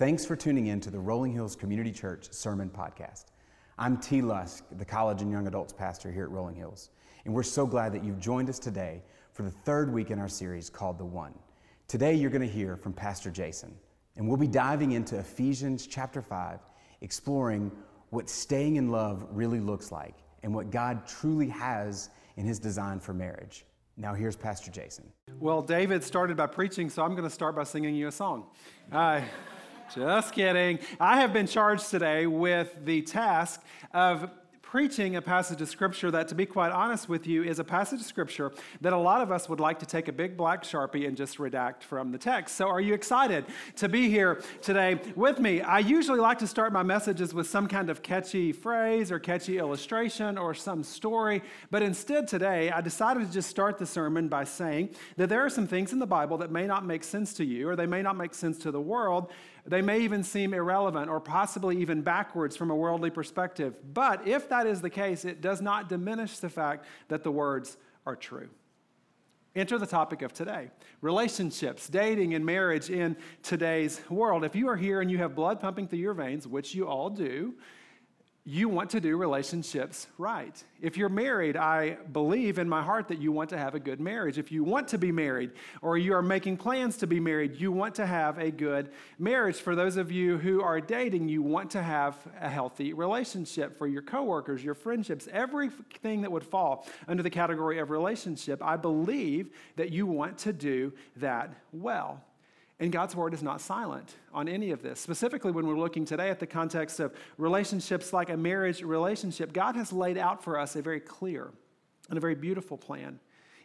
Thanks for tuning in to the Rolling Hills Community Church Sermon Podcast. I'm T. Lusk, the college and young adults pastor here at Rolling Hills, and we're so glad that you've joined us today for the third week in our series called The One. Today, you're going to hear from Pastor Jason, and we'll be diving into Ephesians chapter 5, exploring what staying in love really looks like and what God truly has in his design for marriage. Now, here's Pastor Jason. Well, David started by preaching, so I'm going to start by singing you a song. Uh, just kidding. I have been charged today with the task of preaching a passage of scripture that, to be quite honest with you, is a passage of scripture that a lot of us would like to take a big black sharpie and just redact from the text. So, are you excited to be here today with me? I usually like to start my messages with some kind of catchy phrase or catchy illustration or some story, but instead today I decided to just start the sermon by saying that there are some things in the Bible that may not make sense to you or they may not make sense to the world, they may even seem irrelevant or possibly even backwards from a worldly perspective. But if that is the case, it does not diminish the fact that the words are true. Enter the topic of today relationships, dating, and marriage in today's world. If you are here and you have blood pumping through your veins, which you all do, you want to do relationships right. If you're married, I believe in my heart that you want to have a good marriage. If you want to be married or you are making plans to be married, you want to have a good marriage. For those of you who are dating, you want to have a healthy relationship for your coworkers, your friendships, everything that would fall under the category of relationship. I believe that you want to do that well. And God's word is not silent on any of this. Specifically, when we're looking today at the context of relationships like a marriage relationship, God has laid out for us a very clear and a very beautiful plan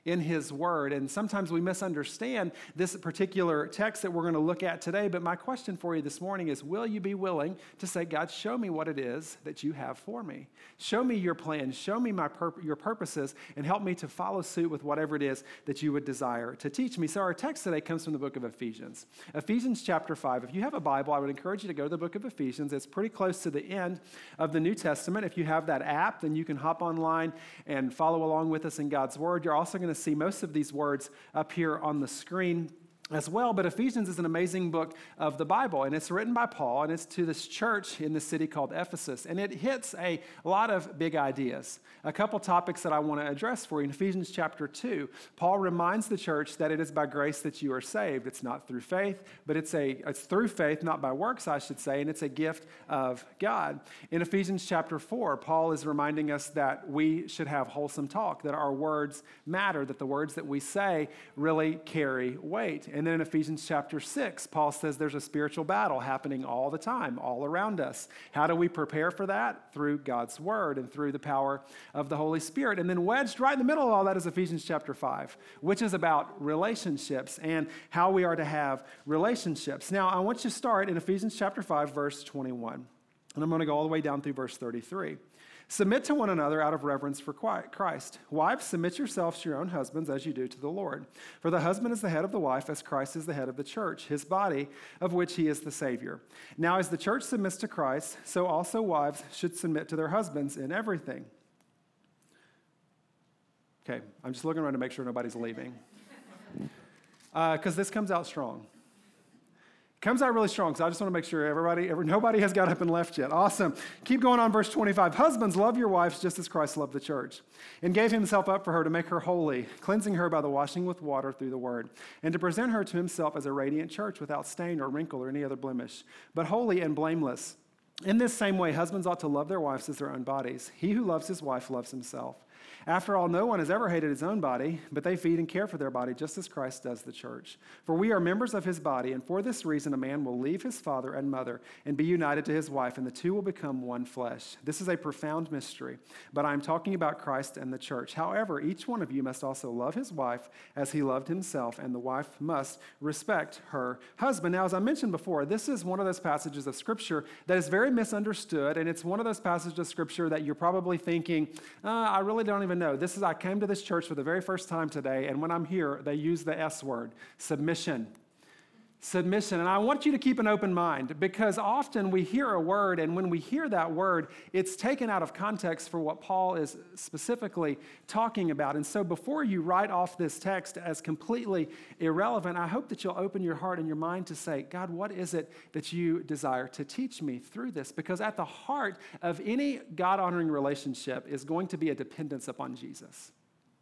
in His Word. And sometimes we misunderstand this particular text that we're going to look at today. But my question for you this morning is Will you be willing to say, God, show me what it is that you have for me? Show me your plan, show me my pur- your purposes, and help me to follow suit with whatever it is that you would desire to teach me. So our text today comes from the book of Ephesians. Ephesians chapter 5. If you have a Bible, I would encourage you to go to the book of Ephesians. It's pretty close to the end of the New Testament. If you have that app, then you can hop online and follow along with us in God's Word. You're also going to see most of these words up here on the screen as well. But Ephesians is an amazing book of the Bible, and it's written by Paul, and it's to this church in the city called Ephesus. And it hits a lot of big ideas. A couple topics that I want to address for you. In Ephesians chapter 2, Paul reminds the church that it is by grace that you are saved. It's not through faith, but it's, a, it's through faith, not by works, I should say, and it's a gift of God. In Ephesians chapter 4, Paul is reminding us that we should have wholesome talk, that our words matter, that the words that we say really carry weight. And then in Ephesians chapter 6, Paul says there's a spiritual battle happening all the time, all around us. How do we prepare for that? Through God's word and through the power of the Holy Spirit. And then wedged right in the middle of all that is Ephesians chapter 5, which is about relationships and how we are to have relationships. Now, I want you to start in Ephesians chapter 5, verse 21. And I'm going to go all the way down through verse 33. Submit to one another out of reverence for Christ. Wives, submit yourselves to your own husbands as you do to the Lord. For the husband is the head of the wife, as Christ is the head of the church, his body, of which he is the Savior. Now, as the church submits to Christ, so also wives should submit to their husbands in everything. Okay, I'm just looking around to make sure nobody's leaving. Because uh, this comes out strong. Comes out really strong, so I just want to make sure everybody, every, nobody has got up and left yet. Awesome. Keep going on, verse 25. Husbands, love your wives just as Christ loved the church and gave himself up for her to make her holy, cleansing her by the washing with water through the word, and to present her to himself as a radiant church without stain or wrinkle or any other blemish, but holy and blameless. In this same way, husbands ought to love their wives as their own bodies. He who loves his wife loves himself. After all, no one has ever hated his own body, but they feed and care for their body just as Christ does the church. For we are members of his body, and for this reason a man will leave his father and mother and be united to his wife, and the two will become one flesh. This is a profound mystery, but I am talking about Christ and the church. However, each one of you must also love his wife as he loved himself, and the wife must respect her husband. Now, as I mentioned before, this is one of those passages of Scripture that is very misunderstood, and it's one of those passages of Scripture that you're probably thinking, uh, I really don't even even know. This is, I came to this church for the very first time today, and when I'm here, they use the S word submission. Submission. And I want you to keep an open mind because often we hear a word, and when we hear that word, it's taken out of context for what Paul is specifically talking about. And so before you write off this text as completely irrelevant, I hope that you'll open your heart and your mind to say, God, what is it that you desire to teach me through this? Because at the heart of any God honoring relationship is going to be a dependence upon Jesus.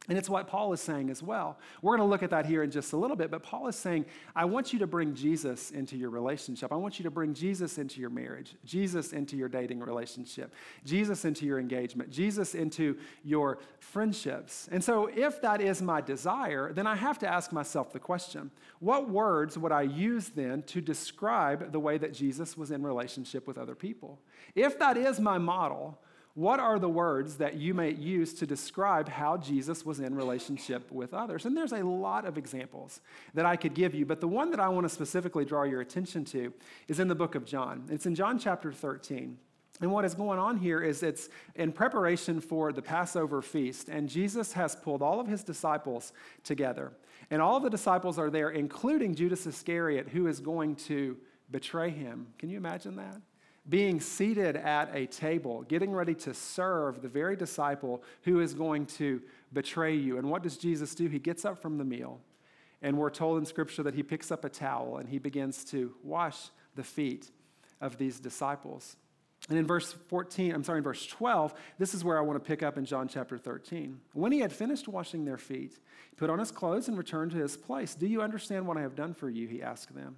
And it's what Paul is saying as well. We're going to look at that here in just a little bit, but Paul is saying, I want you to bring Jesus into your relationship. I want you to bring Jesus into your marriage, Jesus into your dating relationship, Jesus into your engagement, Jesus into your friendships. And so, if that is my desire, then I have to ask myself the question what words would I use then to describe the way that Jesus was in relationship with other people? If that is my model, what are the words that you may use to describe how Jesus was in relationship with others? And there's a lot of examples that I could give you, but the one that I want to specifically draw your attention to is in the book of John. It's in John chapter 13. And what is going on here is it's in preparation for the Passover feast, and Jesus has pulled all of his disciples together. And all of the disciples are there, including Judas Iscariot, who is going to betray him. Can you imagine that? Being seated at a table, getting ready to serve the very disciple who is going to betray you. And what does Jesus do? He gets up from the meal, and we're told in Scripture that he picks up a towel and he begins to wash the feet of these disciples. And in verse 14, I'm sorry, in verse 12, this is where I want to pick up in John chapter 13. When he had finished washing their feet, he put on his clothes and returned to his place. Do you understand what I have done for you? He asked them.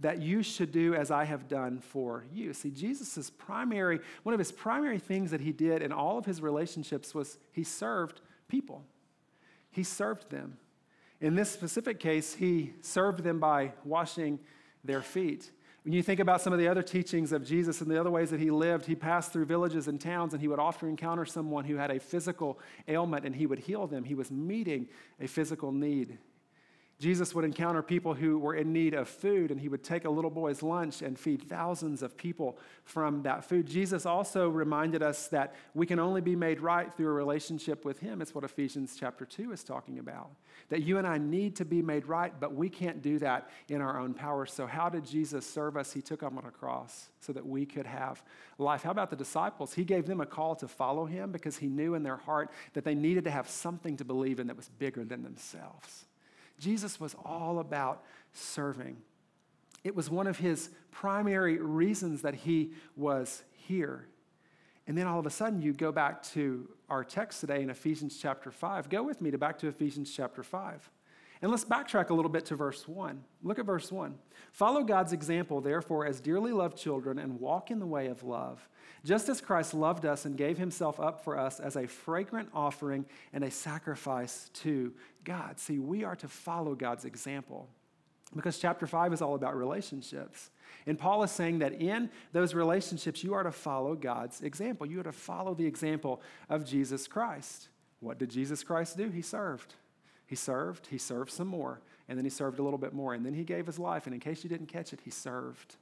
that you should do as I have done for you. See, Jesus' primary, one of his primary things that he did in all of his relationships was he served people. He served them. In this specific case, he served them by washing their feet. When you think about some of the other teachings of Jesus and the other ways that he lived, he passed through villages and towns and he would often encounter someone who had a physical ailment and he would heal them. He was meeting a physical need. Jesus would encounter people who were in need of food, and he would take a little boy's lunch and feed thousands of people from that food. Jesus also reminded us that we can only be made right through a relationship with him. It's what Ephesians chapter 2 is talking about. That you and I need to be made right, but we can't do that in our own power. So, how did Jesus serve us? He took on a cross so that we could have life. How about the disciples? He gave them a call to follow him because he knew in their heart that they needed to have something to believe in that was bigger than themselves. Jesus was all about serving. It was one of his primary reasons that he was here. And then all of a sudden, you go back to our text today in Ephesians chapter 5. Go with me to back to Ephesians chapter 5. And let's backtrack a little bit to verse 1. Look at verse 1. Follow God's example, therefore, as dearly loved children, and walk in the way of love, just as Christ loved us and gave himself up for us as a fragrant offering and a sacrifice to God. See, we are to follow God's example because chapter 5 is all about relationships. And Paul is saying that in those relationships, you are to follow God's example. You are to follow the example of Jesus Christ. What did Jesus Christ do? He served. He served, he served some more, and then he served a little bit more, and then he gave his life. And in case you didn't catch it, he served.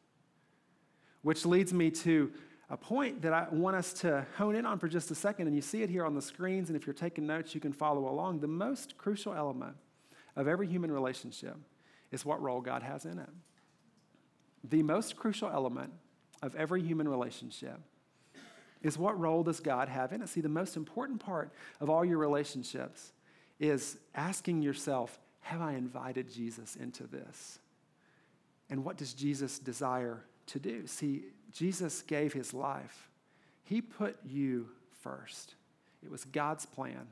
Which leads me to a point that I want us to hone in on for just a second, and you see it here on the screens, and if you're taking notes, you can follow along. The most crucial element of every human relationship is what role God has in it. The most crucial element of every human relationship is what role does God have in it? See, the most important part of all your relationships is asking yourself, have I invited Jesus into this? And what does Jesus desire to do? See, Jesus gave his life, he put you first. It was God's plan.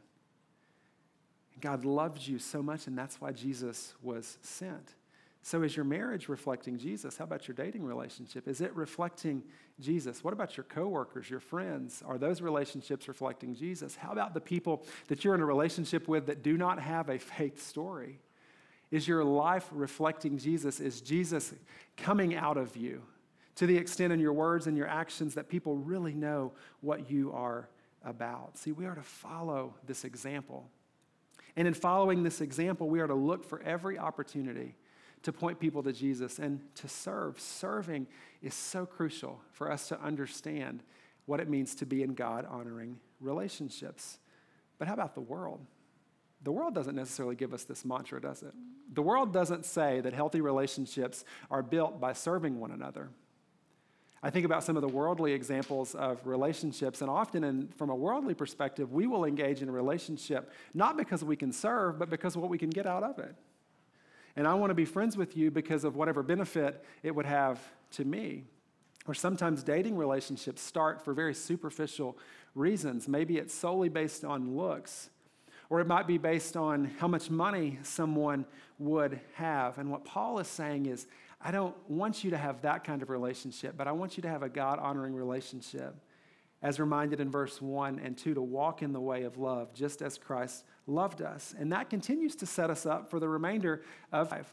God loved you so much, and that's why Jesus was sent. So, is your marriage reflecting Jesus? How about your dating relationship? Is it reflecting Jesus? What about your coworkers, your friends? Are those relationships reflecting Jesus? How about the people that you're in a relationship with that do not have a faith story? Is your life reflecting Jesus? Is Jesus coming out of you to the extent in your words and your actions that people really know what you are about. See, we are to follow this example. And in following this example, we are to look for every opportunity to point people to Jesus and to serve. Serving is so crucial for us to understand what it means to be in God honoring relationships. But how about the world? The world doesn't necessarily give us this mantra, does it? The world doesn't say that healthy relationships are built by serving one another. I think about some of the worldly examples of relationships, and often, in, from a worldly perspective, we will engage in a relationship not because we can serve, but because what we can get out of it. And I want to be friends with you because of whatever benefit it would have to me. Or sometimes dating relationships start for very superficial reasons. Maybe it's solely based on looks, or it might be based on how much money someone would have. And what Paul is saying is, I don't want you to have that kind of relationship, but I want you to have a God honoring relationship, as reminded in verse 1 and 2, to walk in the way of love, just as Christ loved us. And that continues to set us up for the remainder of life.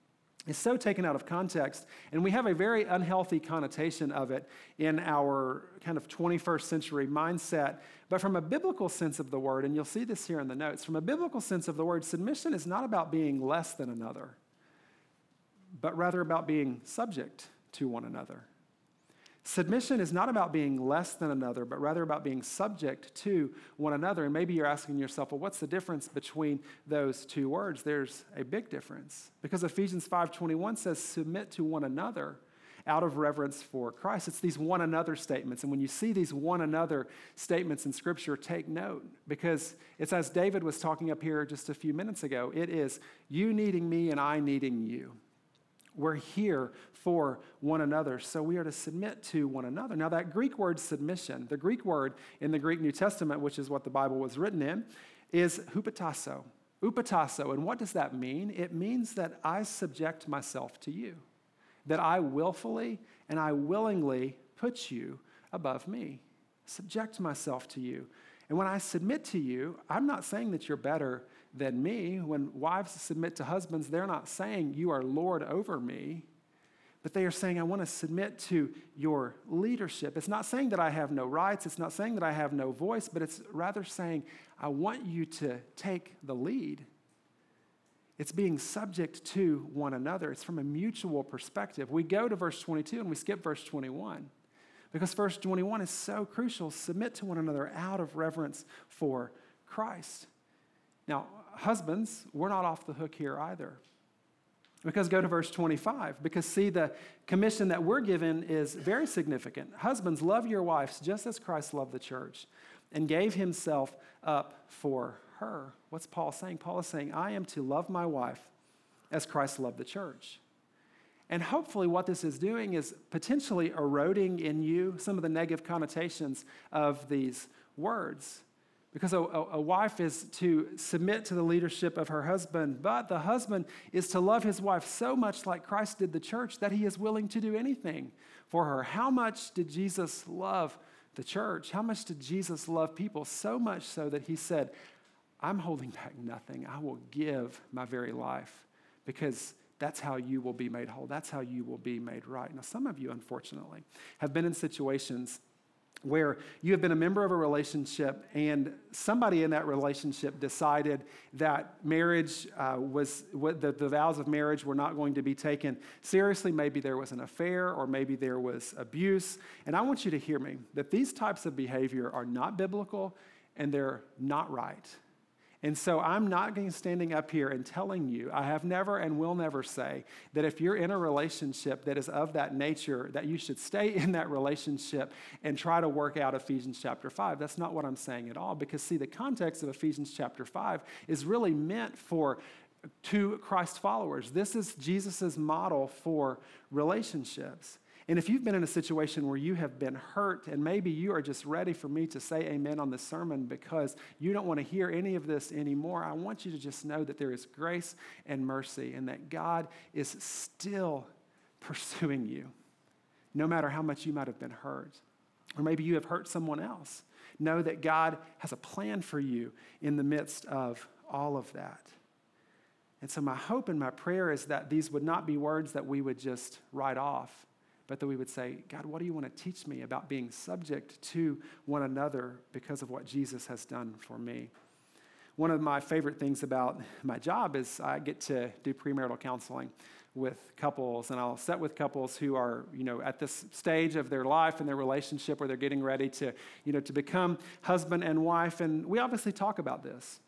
is so taken out of context, and we have a very unhealthy connotation of it in our kind of 21st century mindset. But from a biblical sense of the word, and you'll see this here in the notes, from a biblical sense of the word, submission is not about being less than another, but rather about being subject to one another. Submission is not about being less than another, but rather about being subject to one another. And maybe you're asking yourself, well, what's the difference between those two words? There's a big difference. Because Ephesians 5:21 says, submit to one another out of reverence for Christ. It's these one another statements. And when you see these one another statements in Scripture, take note because it's as David was talking up here just a few minutes ago. It is you needing me and I needing you. We're here for one another, so we are to submit to one another. Now, that Greek word submission, the Greek word in the Greek New Testament, which is what the Bible was written in, is hupotasso. Upatasso. And what does that mean? It means that I subject myself to you, that I willfully and I willingly put you above me, subject myself to you. And when I submit to you, I'm not saying that you're better than me. When wives submit to husbands, they're not saying, You are Lord over me, but they are saying, I want to submit to your leadership. It's not saying that I have no rights, it's not saying that I have no voice, but it's rather saying, I want you to take the lead. It's being subject to one another. It's from a mutual perspective. We go to verse 22 and we skip verse 21 because verse 21 is so crucial. Submit to one another out of reverence for Christ. Now, husbands, we're not off the hook here either. Because go to verse 25. Because see, the commission that we're given is very significant. Husbands, love your wives just as Christ loved the church and gave himself up for her. What's Paul saying? Paul is saying, I am to love my wife as Christ loved the church. And hopefully, what this is doing is potentially eroding in you some of the negative connotations of these words. Because a, a, wife is to submit to the leadership of her husband, but the husband is to love his wife so much like Christ did the church that he is willing to do anything for her. How much did Jesus love the church? How much did Jesus love people? So much so that he said, I'm holding back nothing. I will give my very life because that's how you will be made whole. That's how you will be made right. Now, some of you, unfortunately, have been in situations where you have been a member of a relationship and somebody in that relationship decided that marriage uh, was the, the vows of marriage were not going to be taken seriously. Maybe there was an affair or maybe there was abuse. And i want you to hear me that these types of behavior are not biblical and they're not right and so I'm not going standing up here and telling you, I have never and will never say that if you're in a relationship that is of that nature, that you should stay in that relationship and try to work out Ephesians chapter 5. That's not what I'm saying at all. Because, see, the context of Ephesians chapter 5 is really meant for to Christ followers. This is Jesus' model for relationships. And if you've been in a situation where you have been hurt, and maybe you are just ready for me to say amen on this sermon because you don't want to hear any of this anymore, I want you to just know that there is grace and mercy and that God is still pursuing you, no matter how much you might have been hurt. Or maybe you have hurt someone else. Know that God has a plan for you in the midst of all of that. And so, my hope and my prayer is that these would not be words that we would just write off, but that we would say, God, what do you want to teach me about being subject to one another because of what Jesus has done for me? One of my favorite things about my job is I get to do premarital counseling with couples and I'll sit with couples who are, you know, at this stage of their life and their relationship where they're getting ready to, you know, to become husband and wife and we obviously talk about this.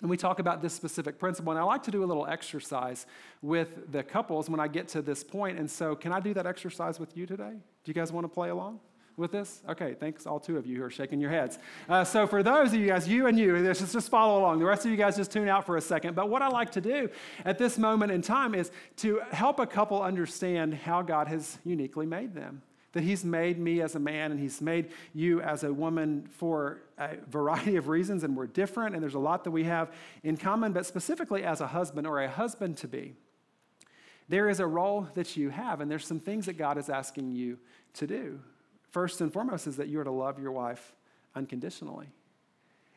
And we talk about this specific principle. And I like to do a little exercise with the couples when I get to this point. And so, can I do that exercise with you today? Do you guys want to play along? with this? Okay, thanks, all two of you who are shaking your heads. Uh, so, for those of you guys, you and you, just, just follow along. The rest of you guys just tune out for a second. But what I like to do at this moment in time is to help a couple understand how God has uniquely made them that He's made me as a man and He's made you as a woman for a variety of reasons, and we're different, and there's a lot that we have in common, but specifically as a husband or a husband to be. There is a role that you have, and there's some things that God is asking you to do. First and foremost is that you are to love your wife unconditionally,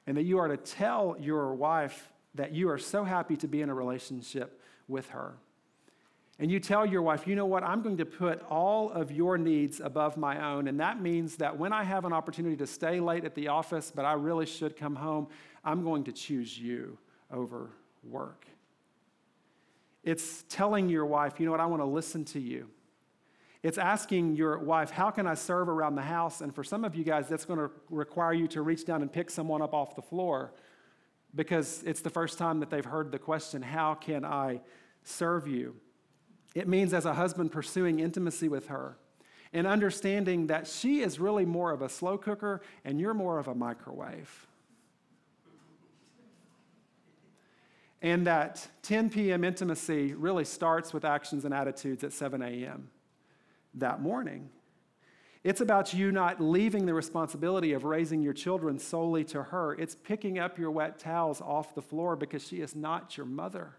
and that you are to tell your wife that you are so happy to be in a relationship with her and you tell your wife, you know what, I'm going to put all of your needs above my own. And that means that when I have an opportunity to stay late at the office, but I really should come home, I'm going to choose you over work. It's telling your wife, you know what, I want to listen to you. It's asking your wife, how can I serve around the house? And for some of you guys, that's going to require you to reach down and pick someone up off the floor because it's the first time that they've heard the question, how can I serve you? It means as a husband pursuing intimacy with her and understanding that she is really more of a slow cooker and you're more of a microwave. And that 10 p.m. intimacy really starts with actions and attitudes at 7 a.m. that morning. It's about you not leaving the responsibility of raising your children solely to her. It's picking up your wet towels off the floor because she is not your mother.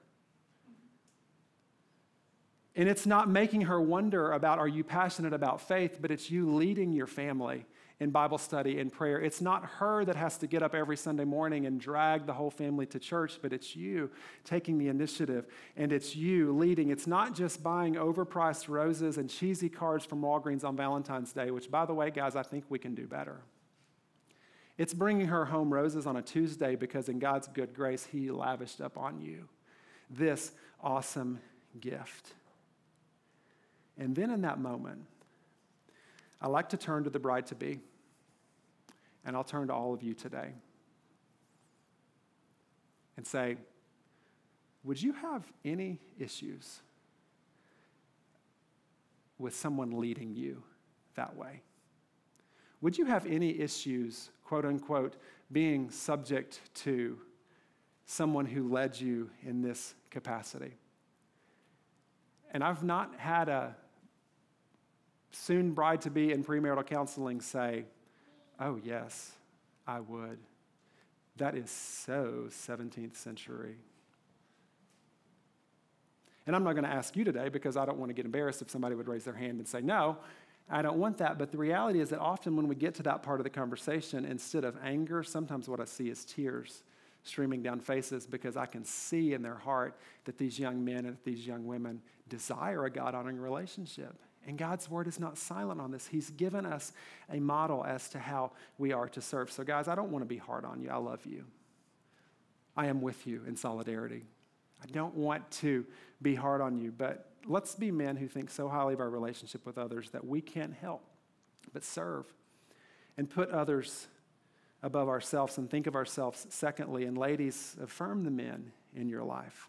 And it's not making her wonder about, are you passionate about faith, but it's you leading your family in Bible study and prayer. It's not her that has to get up every Sunday morning and drag the whole family to church, but it's you taking the initiative and it's you leading. It's not just buying overpriced roses and cheesy cards from Walgreens on Valentine's Day, which, by the way, guys, I think we can do better. It's bringing her home roses on a Tuesday because, in God's good grace, He lavished up on you this awesome gift. And then in that moment, I like to turn to the bride to be, and I'll turn to all of you today and say, Would you have any issues with someone leading you that way? Would you have any issues, quote unquote, being subject to someone who led you in this capacity? And I've not had a soon bride to be in premarital counseling say, Oh, yes, I would. That is so 17th century. And I'm not going to ask you today because I don't want to get embarrassed if somebody would raise their hand and say, No, I don't want that. But the reality is that often when we get to that part of the conversation, instead of anger, sometimes what I see is tears streaming down faces because I can see in their heart that these young men and these young women desire a God honoring relationship. And God's word is not silent on this. He's given us a model as to how we are to serve. So, guys, I don't want to be hard on you. I love you. I am with you in solidarity. I don't want to be hard on you, but let's be men who think so highly of our relationship with others that we can't help but serve and put others above ourselves and think of ourselves secondly. And, ladies, affirm the men in your life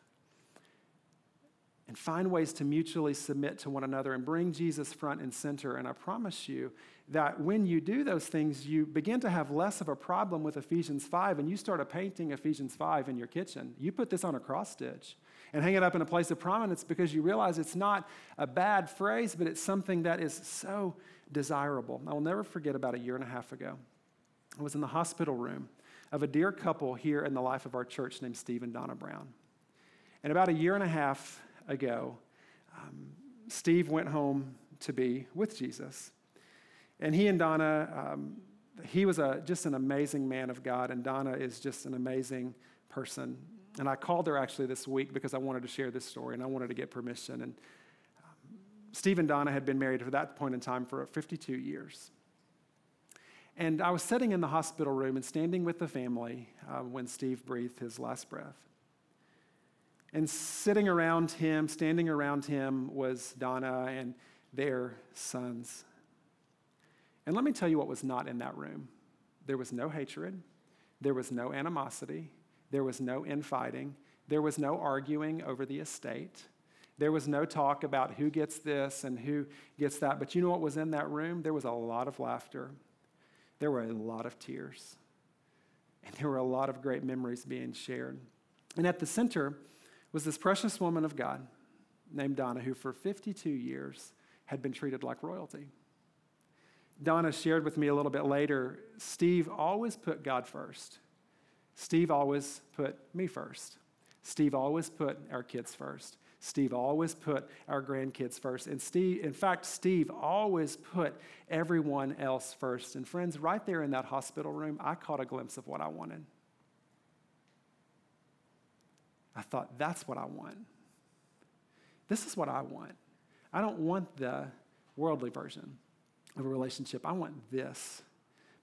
and find ways to mutually submit to one another and bring Jesus front and center. And I promise you that when you do those things, you begin to have less of a problem with Ephesians 5 and you start a painting Ephesians 5 in your kitchen. You put this on a cross stitch and hang it up in a place of prominence because you realize it's not a bad phrase, but it's something that is so desirable. I will never forget about a year and a half ago. I was in the hospital room of a dear couple here in the life of our church named Steve and Donna Brown. And about a year and a half ago, um, Steve went home to be with Jesus. And he and Donna, um, he was a, just an amazing man of God, and Donna is just an amazing person. And I called her actually this week because I wanted to share this story and I wanted to get permission. And um, Steve and Donna had been married at that point in time for 52 years. And I was sitting in the hospital room and standing with the family uh, when Steve breathed his last breath. And sitting around him, standing around him, was Donna and their sons. And let me tell you what was not in that room there was no hatred, there was no animosity, there was no infighting, there was no arguing over the estate. There was no talk about who gets this and who gets that. But you know what was in that room? There was a lot of laughter. There were a lot of tears. And there were a lot of great memories being shared. And at the center was this precious woman of God named Donna, who for 52 years had been treated like royalty. Donna shared with me a little bit later Steve always put God first. Steve always put me first. Steve always put our kids first. Steve always put our grandkids first. And Steve, in fact, Steve always put everyone else first. And friends, right there in that hospital room, I caught a glimpse of what I wanted. I thought, that's what I want. This is what I want. I don't want the worldly version of a relationship. I want this.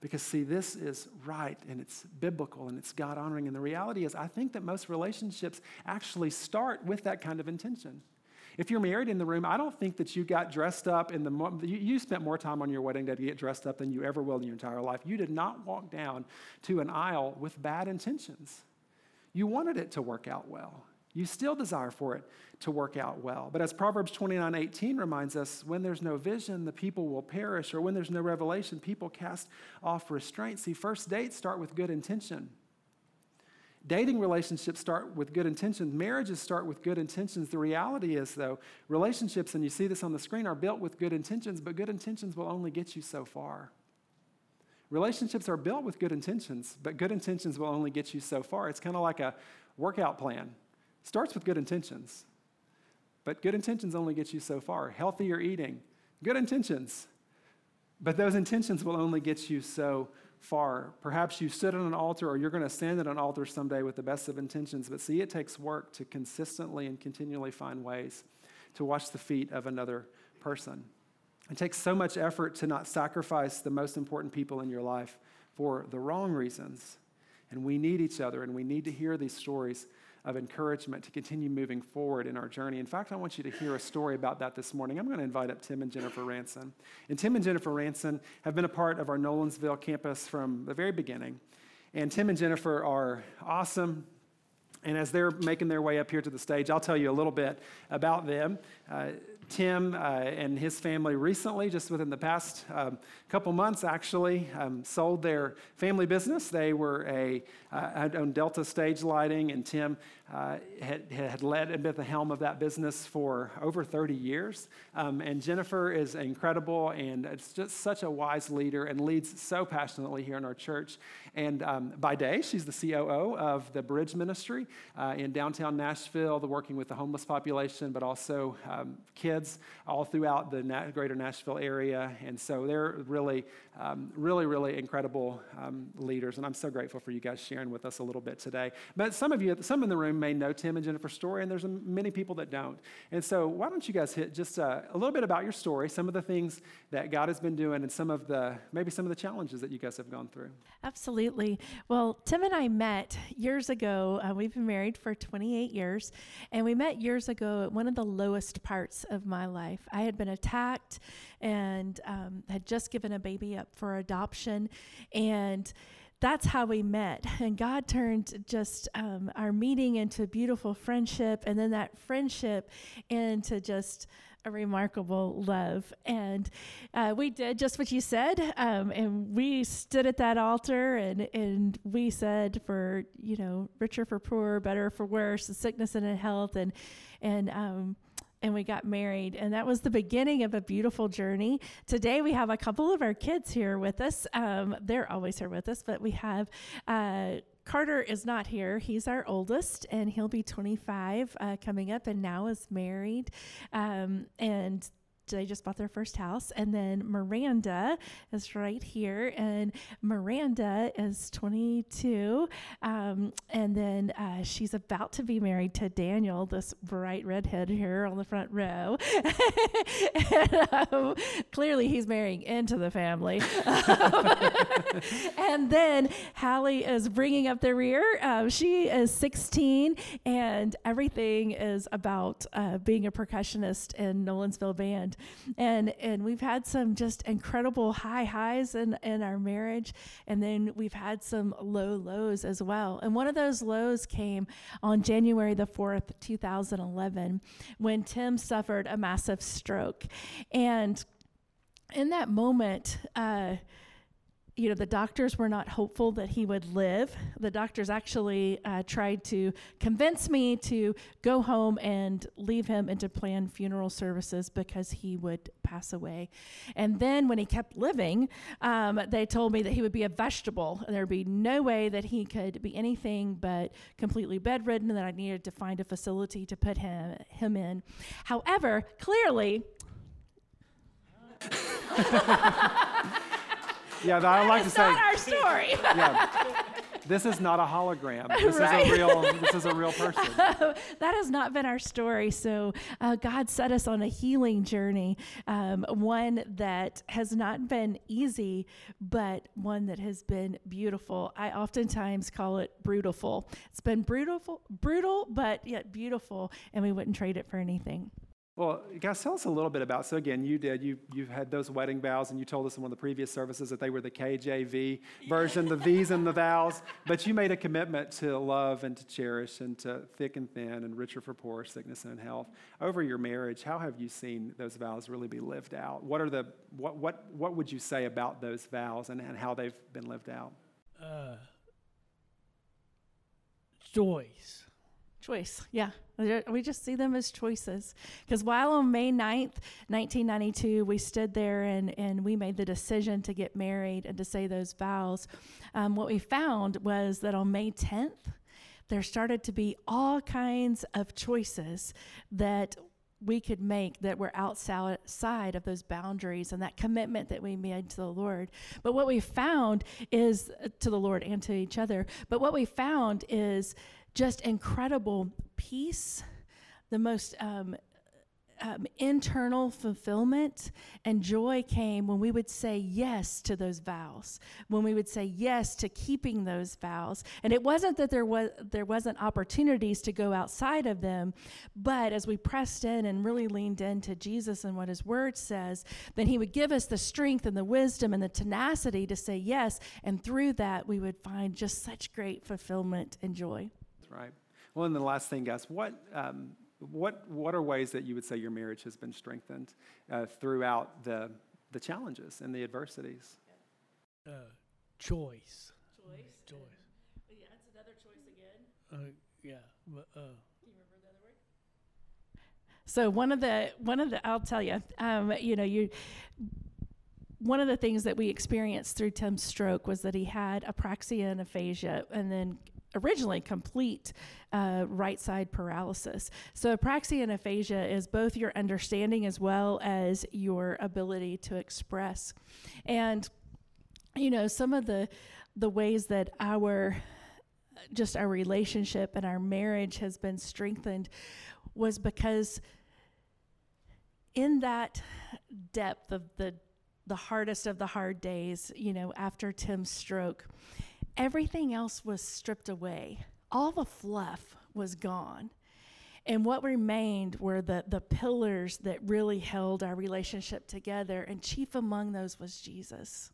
Because, see, this is right and it's biblical and it's God honoring. And the reality is, I think that most relationships actually start with that kind of intention. If you're married in the room, I don't think that you got dressed up in the, you, spent more time on your wedding day to get dressed up than you ever will in your entire life. You did not walk down to an aisle with bad intentions. You wanted it to work out well. You still desire for it to work out well. But as Proverbs 29 18 reminds us, when there's no vision, the people will perish, or when there's no revelation, people cast off restraint. See, first dates start with good intention. Dating relationships start with good intentions. Marriages start with good intentions. The reality is, though, relationships, and you see this on the screen, are built with good intentions, but good intentions will only get you so far. Relationships are built with good intentions, but good intentions will only get you so far. It's kind of like a workout plan. Starts with good intentions, but good intentions only get you so far. Healthier eating, good intentions, but those intentions will only get you so far. Perhaps you sit on an altar or you're going to stand at an altar someday with the best of intentions, but see, it takes work to consistently and continually find ways to wash the feet of another person. It takes so much effort to not sacrifice the most important people in your life for the wrong reasons. And we need each other, and we need to hear these stories of encouragement to continue moving forward in our journey. In fact, I want you to hear a story about that this morning. I'm going to invite up Tim and Jennifer Ranson. And Tim and Jennifer Ranson have been a part of our Nolensville campus from the very beginning. And Tim and Jennifer are awesome. And as they're making their way up here to the stage, I'll tell you a little bit about them. Uh, Tim uh, and his family recently, just within the past um, couple months, actually um, sold their family business. They were a uh, owned Delta Stage Lighting, and Tim uh, had, had led and been at the helm of that business for over 30 years. Um, and Jennifer is incredible and it's just such a wise leader and leads so passionately here in our church. And um, by day, she's the COO of the Bridge Ministry uh, in downtown Nashville, the working with the homeless population, but also um, kids all throughout the Na- greater Nashville area. And so they're really, um, really, really incredible um, leaders. And I'm so grateful for you guys sharing with us a little bit today. But some of you, some in the room, may know Tim and Jennifer's story, and there's many people that don't. And so, why don't you guys hit just a, uh, a, little bit about your story, some of the things that God has been doing, and some of the maybe some of the challenges that you guys have gone through? Absolutely. Well, Tim and I met years ago. Uh, we've been married for 28 years, and we met years ago at one of the lowest parts of my life. I had been attacked and um, had just given a baby up for adoption, and that's how we met. And God turned just um, our meeting into beautiful friendship, and then that friendship into just a remarkable love. And uh, we did just what you said. Um, and we stood at that altar and, and we said, for, you know, richer for poor, better for worse, sickness and health. And, and, um, and we got married. And that was the beginning of a beautiful journey. Today, we have a couple of our kids here with us. Um, they're always here with us, but we have. Uh, Carter is not here. He's our oldest, and he'll be 25 uh, coming up, and now is married. Um, and they just bought their first house. And then Miranda is right here. And Miranda is 22. Um, and then uh, she's about to be married to Daniel, this bright redhead here on the front row. and, um, clearly, he's marrying into the family. and then Hallie is bringing up the rear. Um, she is 16, and everything is about uh, being a percussionist in Nolensville Band and and we've had some just incredible high highs in in our marriage and then we've had some low lows as well. And one of those lows came on January the 4th 2011 when Tim suffered a massive stroke. And in that moment uh, you know, the doctors were not hopeful that he would live. The doctors actually uh, tried to convince me to go home and leave him and to plan funeral services because he would pass away. And then when he kept living, um, they told me that he would be a vegetable. and There'd be no way that he could be anything but completely bedridden, and that I needed to find a facility to put him, him in. However, clearly, Yeah, that, I like to say. not our story. yeah, this is not a hologram. This Right. is a real. This is a real person. that has not been our story. So uh, God set us on a healing journey, um, one that has not been easy, but one that has been beautiful. I oftentimes call it brutal. It's been brutal, brutal, but yet beautiful, and we wouldn't trade it for anything. Well, guys, tell us a little bit about. So again, you did. You you had those wedding vows, and you told us in one of the previous services that they were the KJV version, the V's and the vows. But you made a commitment to love and to cherish and to thick and thin and richer for poor, sickness and health. Over your marriage, how have you seen those vows really be lived out? What are the what what what would you say about those vows and, and how they've been lived out? uh, choice. Choice, yeah. We just see them as choices. Because while on May 9th, 1992, we stood there and, and we made the decision to get married and to say those vows, um, what we found was that on May 10th, there started to be all kinds of choices that we could make that were outside of those boundaries and that commitment that we made to the Lord. But what we found is uh, to the Lord and to each other. But what we found is just incredible peace, the most um, um, internal fulfillment and joy came when we would say yes to those vows, when we would say yes to keeping those vows. And it wasn't that there was there wasn't opportunities to go outside of them, but as we pressed in and really leaned into Jesus and what His Word says, then He would give us the strength and the wisdom and the tenacity to say yes, and through that we would find just such great fulfillment and joy. That's right. Well, and the last thing, guys, what um, what what are ways that you would say your marriage has been strengthened uh, throughout the the challenges and the adversities? Uh, choice. Choice. Choice. Yeah, it's another choice again. Uh, yeah. But, uh, Can you remember the other word? So one of the one of the I'll tell you, um, you know, you one of the things that we experienced through Tim's stroke was that he had apraxia and aphasia, and then originally complete uh, right side paralysis. So apraxia and aphasia is both your understanding as well as your ability to express, and you know some of the the ways that our just our relationship and our marriage has been strengthened was because in that depth of the the hardest of the hard days, you know, after Tim's stroke, everything else was stripped away. All the fluff was gone. And what remained were the, the pillars that really held our relationship together, and chief among those was Jesus.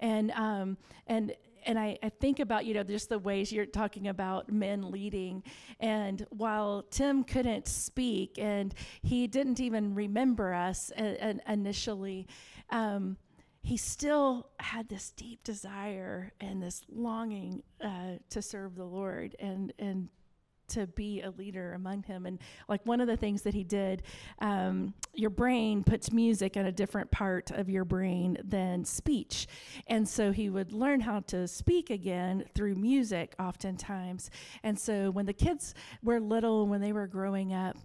And um, and and I, I think about you know just the ways you're talking about men leading, and while Tim couldn't speak and he didn't even remember us a, a, initially. Um, he still had this deep desire and this longing uh, to serve the Lord and and to be a leader among him. And like one of the things that he did, um, your brain puts music in a different part of your brain than speech. And so he would learn how to speak again through music oftentimes. And so when the kids were little, when they were growing up,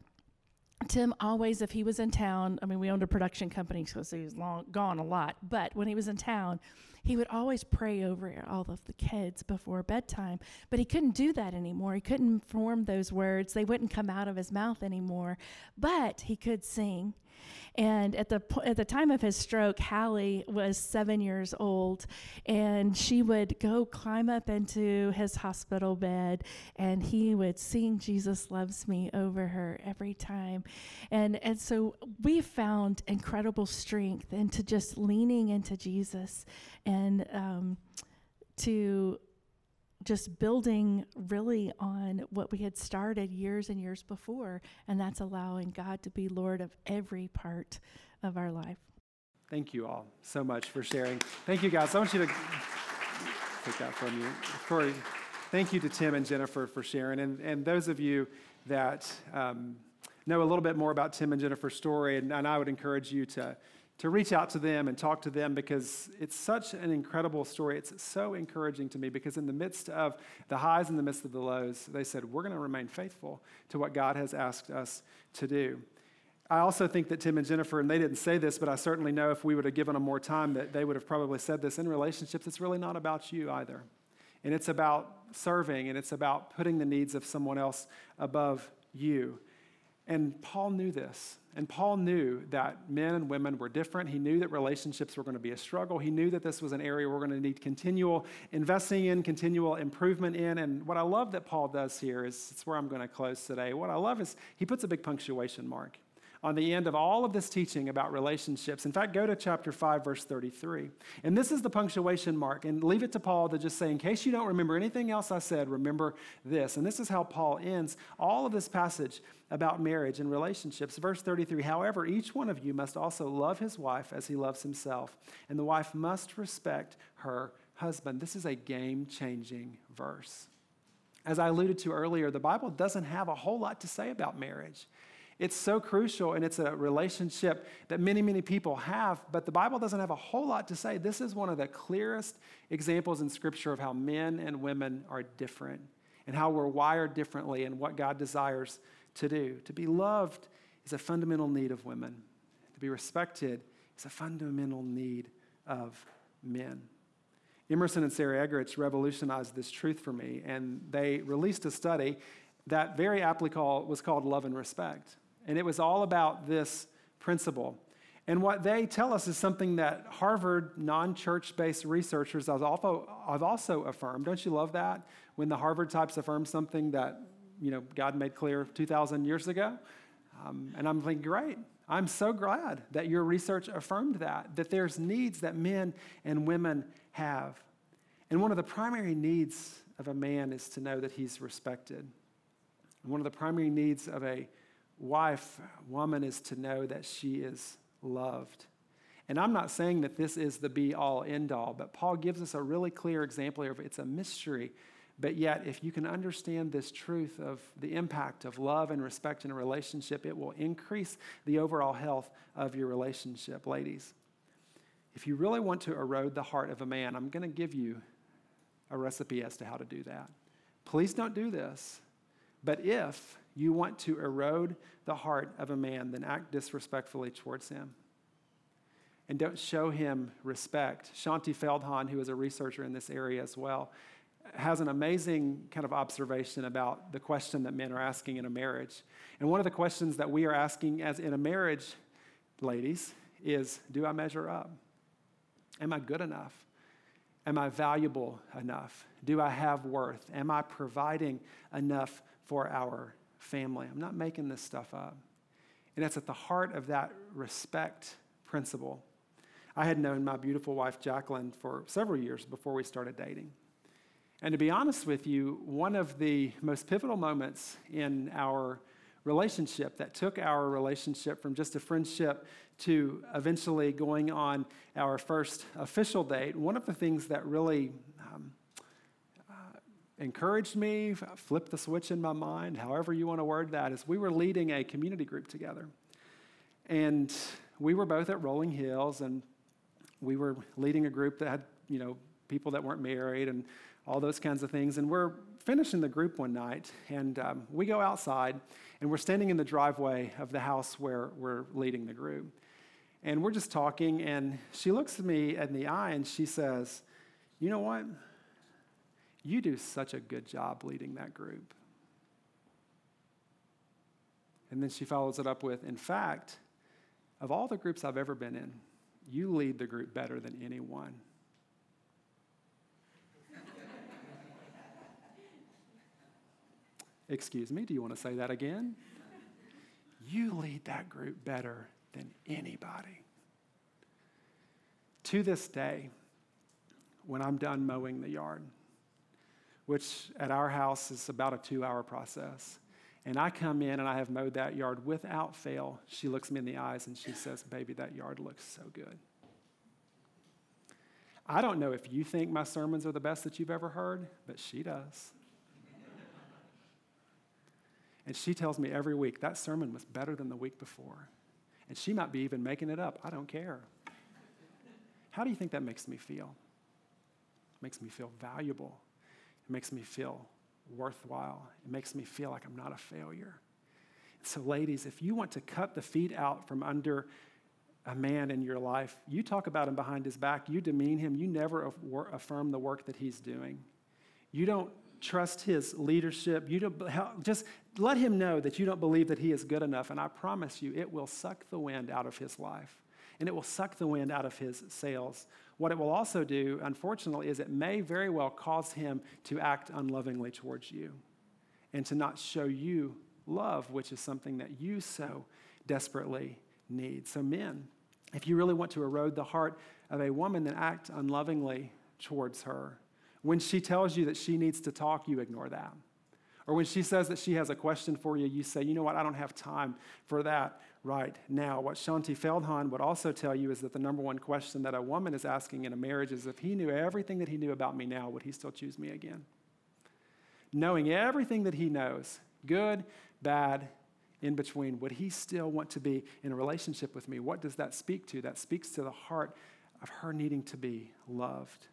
Tim always, if he was in town, I mean, we owned a production company, so he was long gone a lot. But when he was in town, he would always pray over all of the kids before bedtime. But he couldn't do that anymore. He couldn't form those words; they wouldn't come out of his mouth anymore. But he could sing, and at the at the time of his stroke, Hallie was seven years old, and she would go climb up into his hospital bed, and he would sing "Jesus Loves Me" over her every time, and and so we found incredible strength into just leaning into Jesus, and um, to just building really on what we had started years and years before, and that's allowing God to be Lord of every part of our life. Thank you all so much for sharing. Thank you, guys. I want you to take that from you. For, thank you to Tim and Jennifer for sharing, and, and those of you that um, know a little bit more about Tim and Jennifer's story, and, and I would encourage you to to reach out to them and talk to them because it's such an incredible story. It's so encouraging to me because, in the midst of the highs and the midst of the lows, they said, We're going to remain faithful to what God has asked us to do. I also think that Tim and Jennifer, and they didn't say this, but I certainly know if we would have given them more time, that they would have probably said this in relationships, it's really not about you either. And it's about serving and it's about putting the needs of someone else above you. And Paul knew this. And Paul knew that men and women were different. He knew that relationships were going to be a struggle. He knew that this was an area we're going to need continual investing in, continual improvement in. And what I love that Paul does here is it's where I'm going to close today. What I love is he puts a big punctuation mark on the end of all of this teaching about relationships. In fact, go to chapter 5, verse 33. And this is the punctuation mark. And leave it to Paul to just say, in case you don't remember anything else I said, remember this. And this is how Paul ends all of this passage about marriage and relationships. Verse 33 However, each one of you must also love his wife as he loves himself, and the wife must respect her husband. This is a game changing verse. As I alluded to earlier, the Bible doesn't have a whole lot to say about marriage. It's so crucial and it's a relationship that many, many people have, but the Bible doesn't have a whole lot to say. This is one of the clearest examples in Scripture of how men and women are different and how we're wired differently and what God desires to do. To be loved is a fundamental need of women, to be respected is a fundamental need of men. Emerson and Sarah Eggerichs revolutionized this truth for me, and they released a study that very aptly was called Love and Respect. And it was all about this principle. And what they tell us is something that Harvard non church based researchers have also, have also affirmed. Don't you love that? When the Harvard types affirm something that you know, God made clear 2,000 years ago. Um, and I'm thinking, great. I'm so glad that your research affirmed that, that there's needs that men and women have. And one of the primary needs of a man is to know that he's respected. And one of the primary needs of a wife, woman, is to know that she is loved. And I'm not saying that this is the be all end all, but Paul gives us a really clear example here of it's a mystery. But yet, if you can understand this truth of the impact of love and respect in a relationship, it will increase the overall health of your relationship, ladies. If you really want to erode the heart of a man, I'm going to give you a recipe as to how to do that. Please don't do this. But if you want to erode the heart of a man, then act disrespectfully towards him. And don't show him respect. Shaunti Feldhahn, who is a researcher in this area as well, has an amazing kind of observation about the question that men are asking in a marriage. And one of the questions that we are asking as in a marriage, ladies, is do I measure up? Am I good enough? Am I valuable enough? Do I have worth? Am I providing enough for our family? I'm not making this stuff up. And that's at the heart of that respect principle. I had known my beautiful wife, Jacqueline, for several years before we started dating. And to be honest with you, one of the most pivotal moments in our relationship that took our relationship from just a friendship to eventually going on our first official date, one of the things that really encouraged me, flipped the switch in my mind, however you want to word that, is we were leading a community group together. And we were both at Rolling Hills, and we were leading a group that had, you know, people that weren't married and all those kinds of things. And we're finishing the group one night, and um, we go outside, and we're standing in the driveway of the house where we're leading the group. And we're just talking, and she looks at me in the eye and she says, You know what? You do such a good job leading that group. And then she follows it up with, In fact, of all the groups I've ever been in, you lead the group better than anyone. Excuse me, do you want to say that again? You lead that group better than anybody. To this day, when I'm done mowing the yard, which at our house is about a two hour process, and I come in and I have mowed that yard without fail, she looks me in the eyes and she says, Baby, that yard looks so good. I don't know if you think my sermons are the best that you've ever heard, but she does. And she tells me every week that sermon was better than the week before. And she might be even making it up. I don't care. How do you think that makes me feel? It makes me feel valuable. It makes me feel worthwhile. It makes me feel like I'm not a failure. So, ladies, if you want to cut the feet out from under a man in your life, you talk about him behind his back, you demean him, you never affirm the work that he's doing. You don't trust his leadership. You don't, just let him know that you don't believe that he is good enough. And I promise you, it will suck the wind out of his life and it will suck the wind out of his sails. What it will also do, unfortunately, is it may very well cause him to act unlovingly towards you and to not show you love, which is something that you so desperately need. So, men, if you really want to erode the heart of a woman, then act unlovingly towards her. When she tells you that she needs to talk, you ignore that. Or when she says that she has a question for you, you say, you know what, I don't have time for that right now. What Shaunti Feldhahn would also tell you is that the number one question that a woman is asking in a marriage is if he knew everything that he knew about me now, would he still choose me again? Knowing everything that he knows, good, bad, in between, would he still want to be in a relationship with me? What does that speak to? That speaks to the heart of her needing to be loved.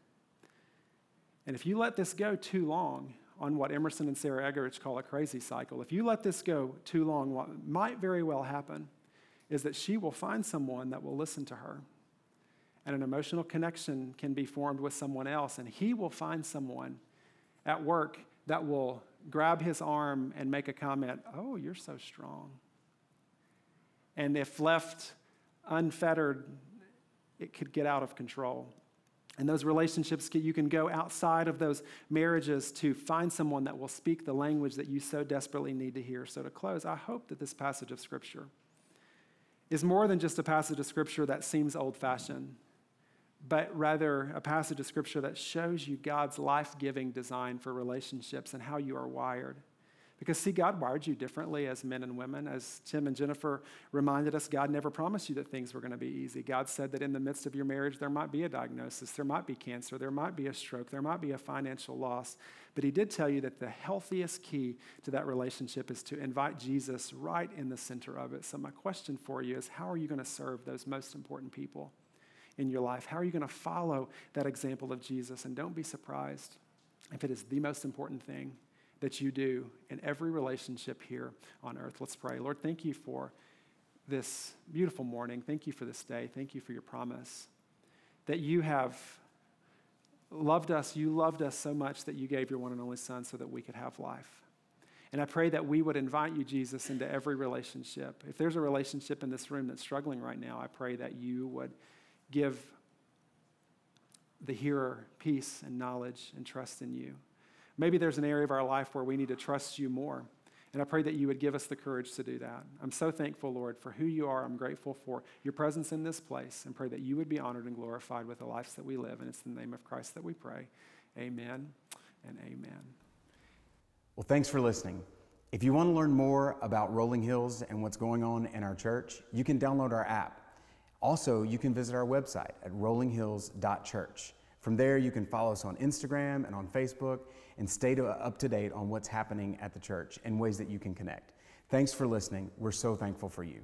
And if you let this go too long on what Emerson and Sarah Eggerichs call a crazy cycle, if you let this go too long, what might very well happen is that she will find someone that will listen to her. And an emotional connection can be formed with someone else, and he will find someone at work that will grab his arm and make a comment, Oh, you're so strong. And if left unfettered, it could get out of control. And those relationships, you can go outside of those marriages to find someone that will speak the language that you so desperately need to hear. So, to close, I hope that this passage of Scripture is more than just a passage of Scripture that seems old fashioned, but rather a passage of Scripture that shows you God's life giving design for relationships and how you are wired. Because, see, God wired you differently as men and women. As Tim and Jennifer reminded us, God never promised you that things were going to be easy. God said that in the midst of your marriage, there might be a diagnosis, there might be cancer, there might be a stroke, there might be a financial loss. But He did tell you that the healthiest key to that relationship is to invite Jesus right in the center of it. So, my question for you is how are you going to serve those most important people in your life? How are you going to follow that example of Jesus? And don't be surprised if it is the most important thing that you do in every relationship here on earth. Let's pray. Lord, thank you for this beautiful morning. Thank you for this day. Thank you for your promise that you have loved us. You loved us so much that you gave your one and only Son so that we could have life. And I pray that we would invite you, Jesus, into every relationship. If there's a relationship in this room that's struggling right now, I pray that you would give the hearer peace and knowledge and trust in you. Maybe there's an area of our life where we need to trust you more. And I pray that you would give us the courage to do that. I'm so thankful, Lord, for who you are. I'm grateful for your presence in this place and pray that you would be honored and glorified with the lives that we live. And it's in the name of Christ that we pray. Amen. and amen. Well, thanks for listening. If you want to learn more about Rolling Hills and what's going on in our church, you can download our app. Also, you can visit our website at rollinghills.church. From there, you can follow us on Instagram and on Facebook and stay to, up to date on what's happening at the church and ways that you can connect. Thanks for listening. We're so thankful for you.